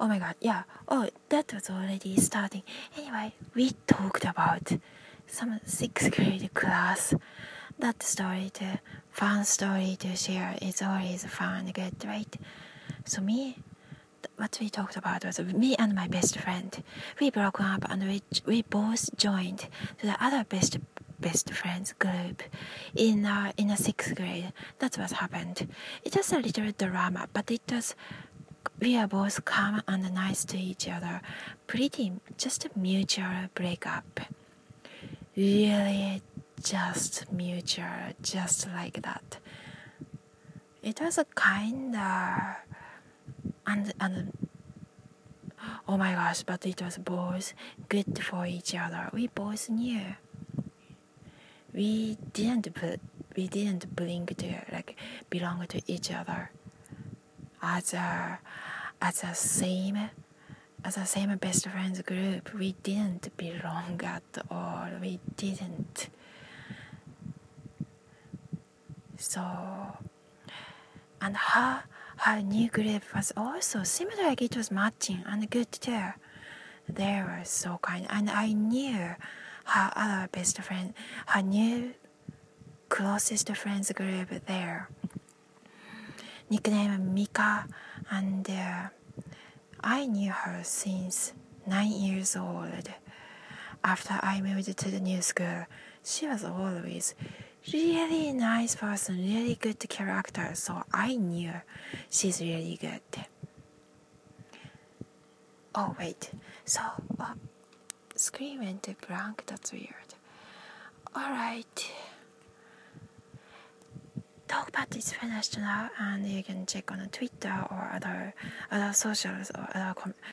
oh my god, yeah. Oh, that was already starting. Anyway, we talked about some sixth grade class. That story to fun story to share is always fun and good, right? So me, what we talked about was me and my best friend. We broke up and we we both joined to the other best best friends group in uh, in a sixth grade. That's what happened. It was a little drama, but it was we are both calm and nice to each other. Pretty just a mutual breakup. Really just mutual, just like that. It was a kind of and and oh my gosh, but it was both good for each other. We both knew. We didn't we didn't blink to like belong to each other as a as a same as a same best friends group. We didn't belong at all. We didn't. So and her her new group was also similar like it was matching and good too. They were so kind and I knew her other best friend, her new closest friends group there. Nickname Mika and uh, I knew her since nine years old. After I moved to the new school, she was always really nice person, really good character, so I knew she's really good. Oh wait, so uh, screen went blank. That's weird. All right. Is finished now, and you can check on Twitter or other other socials or other. Com-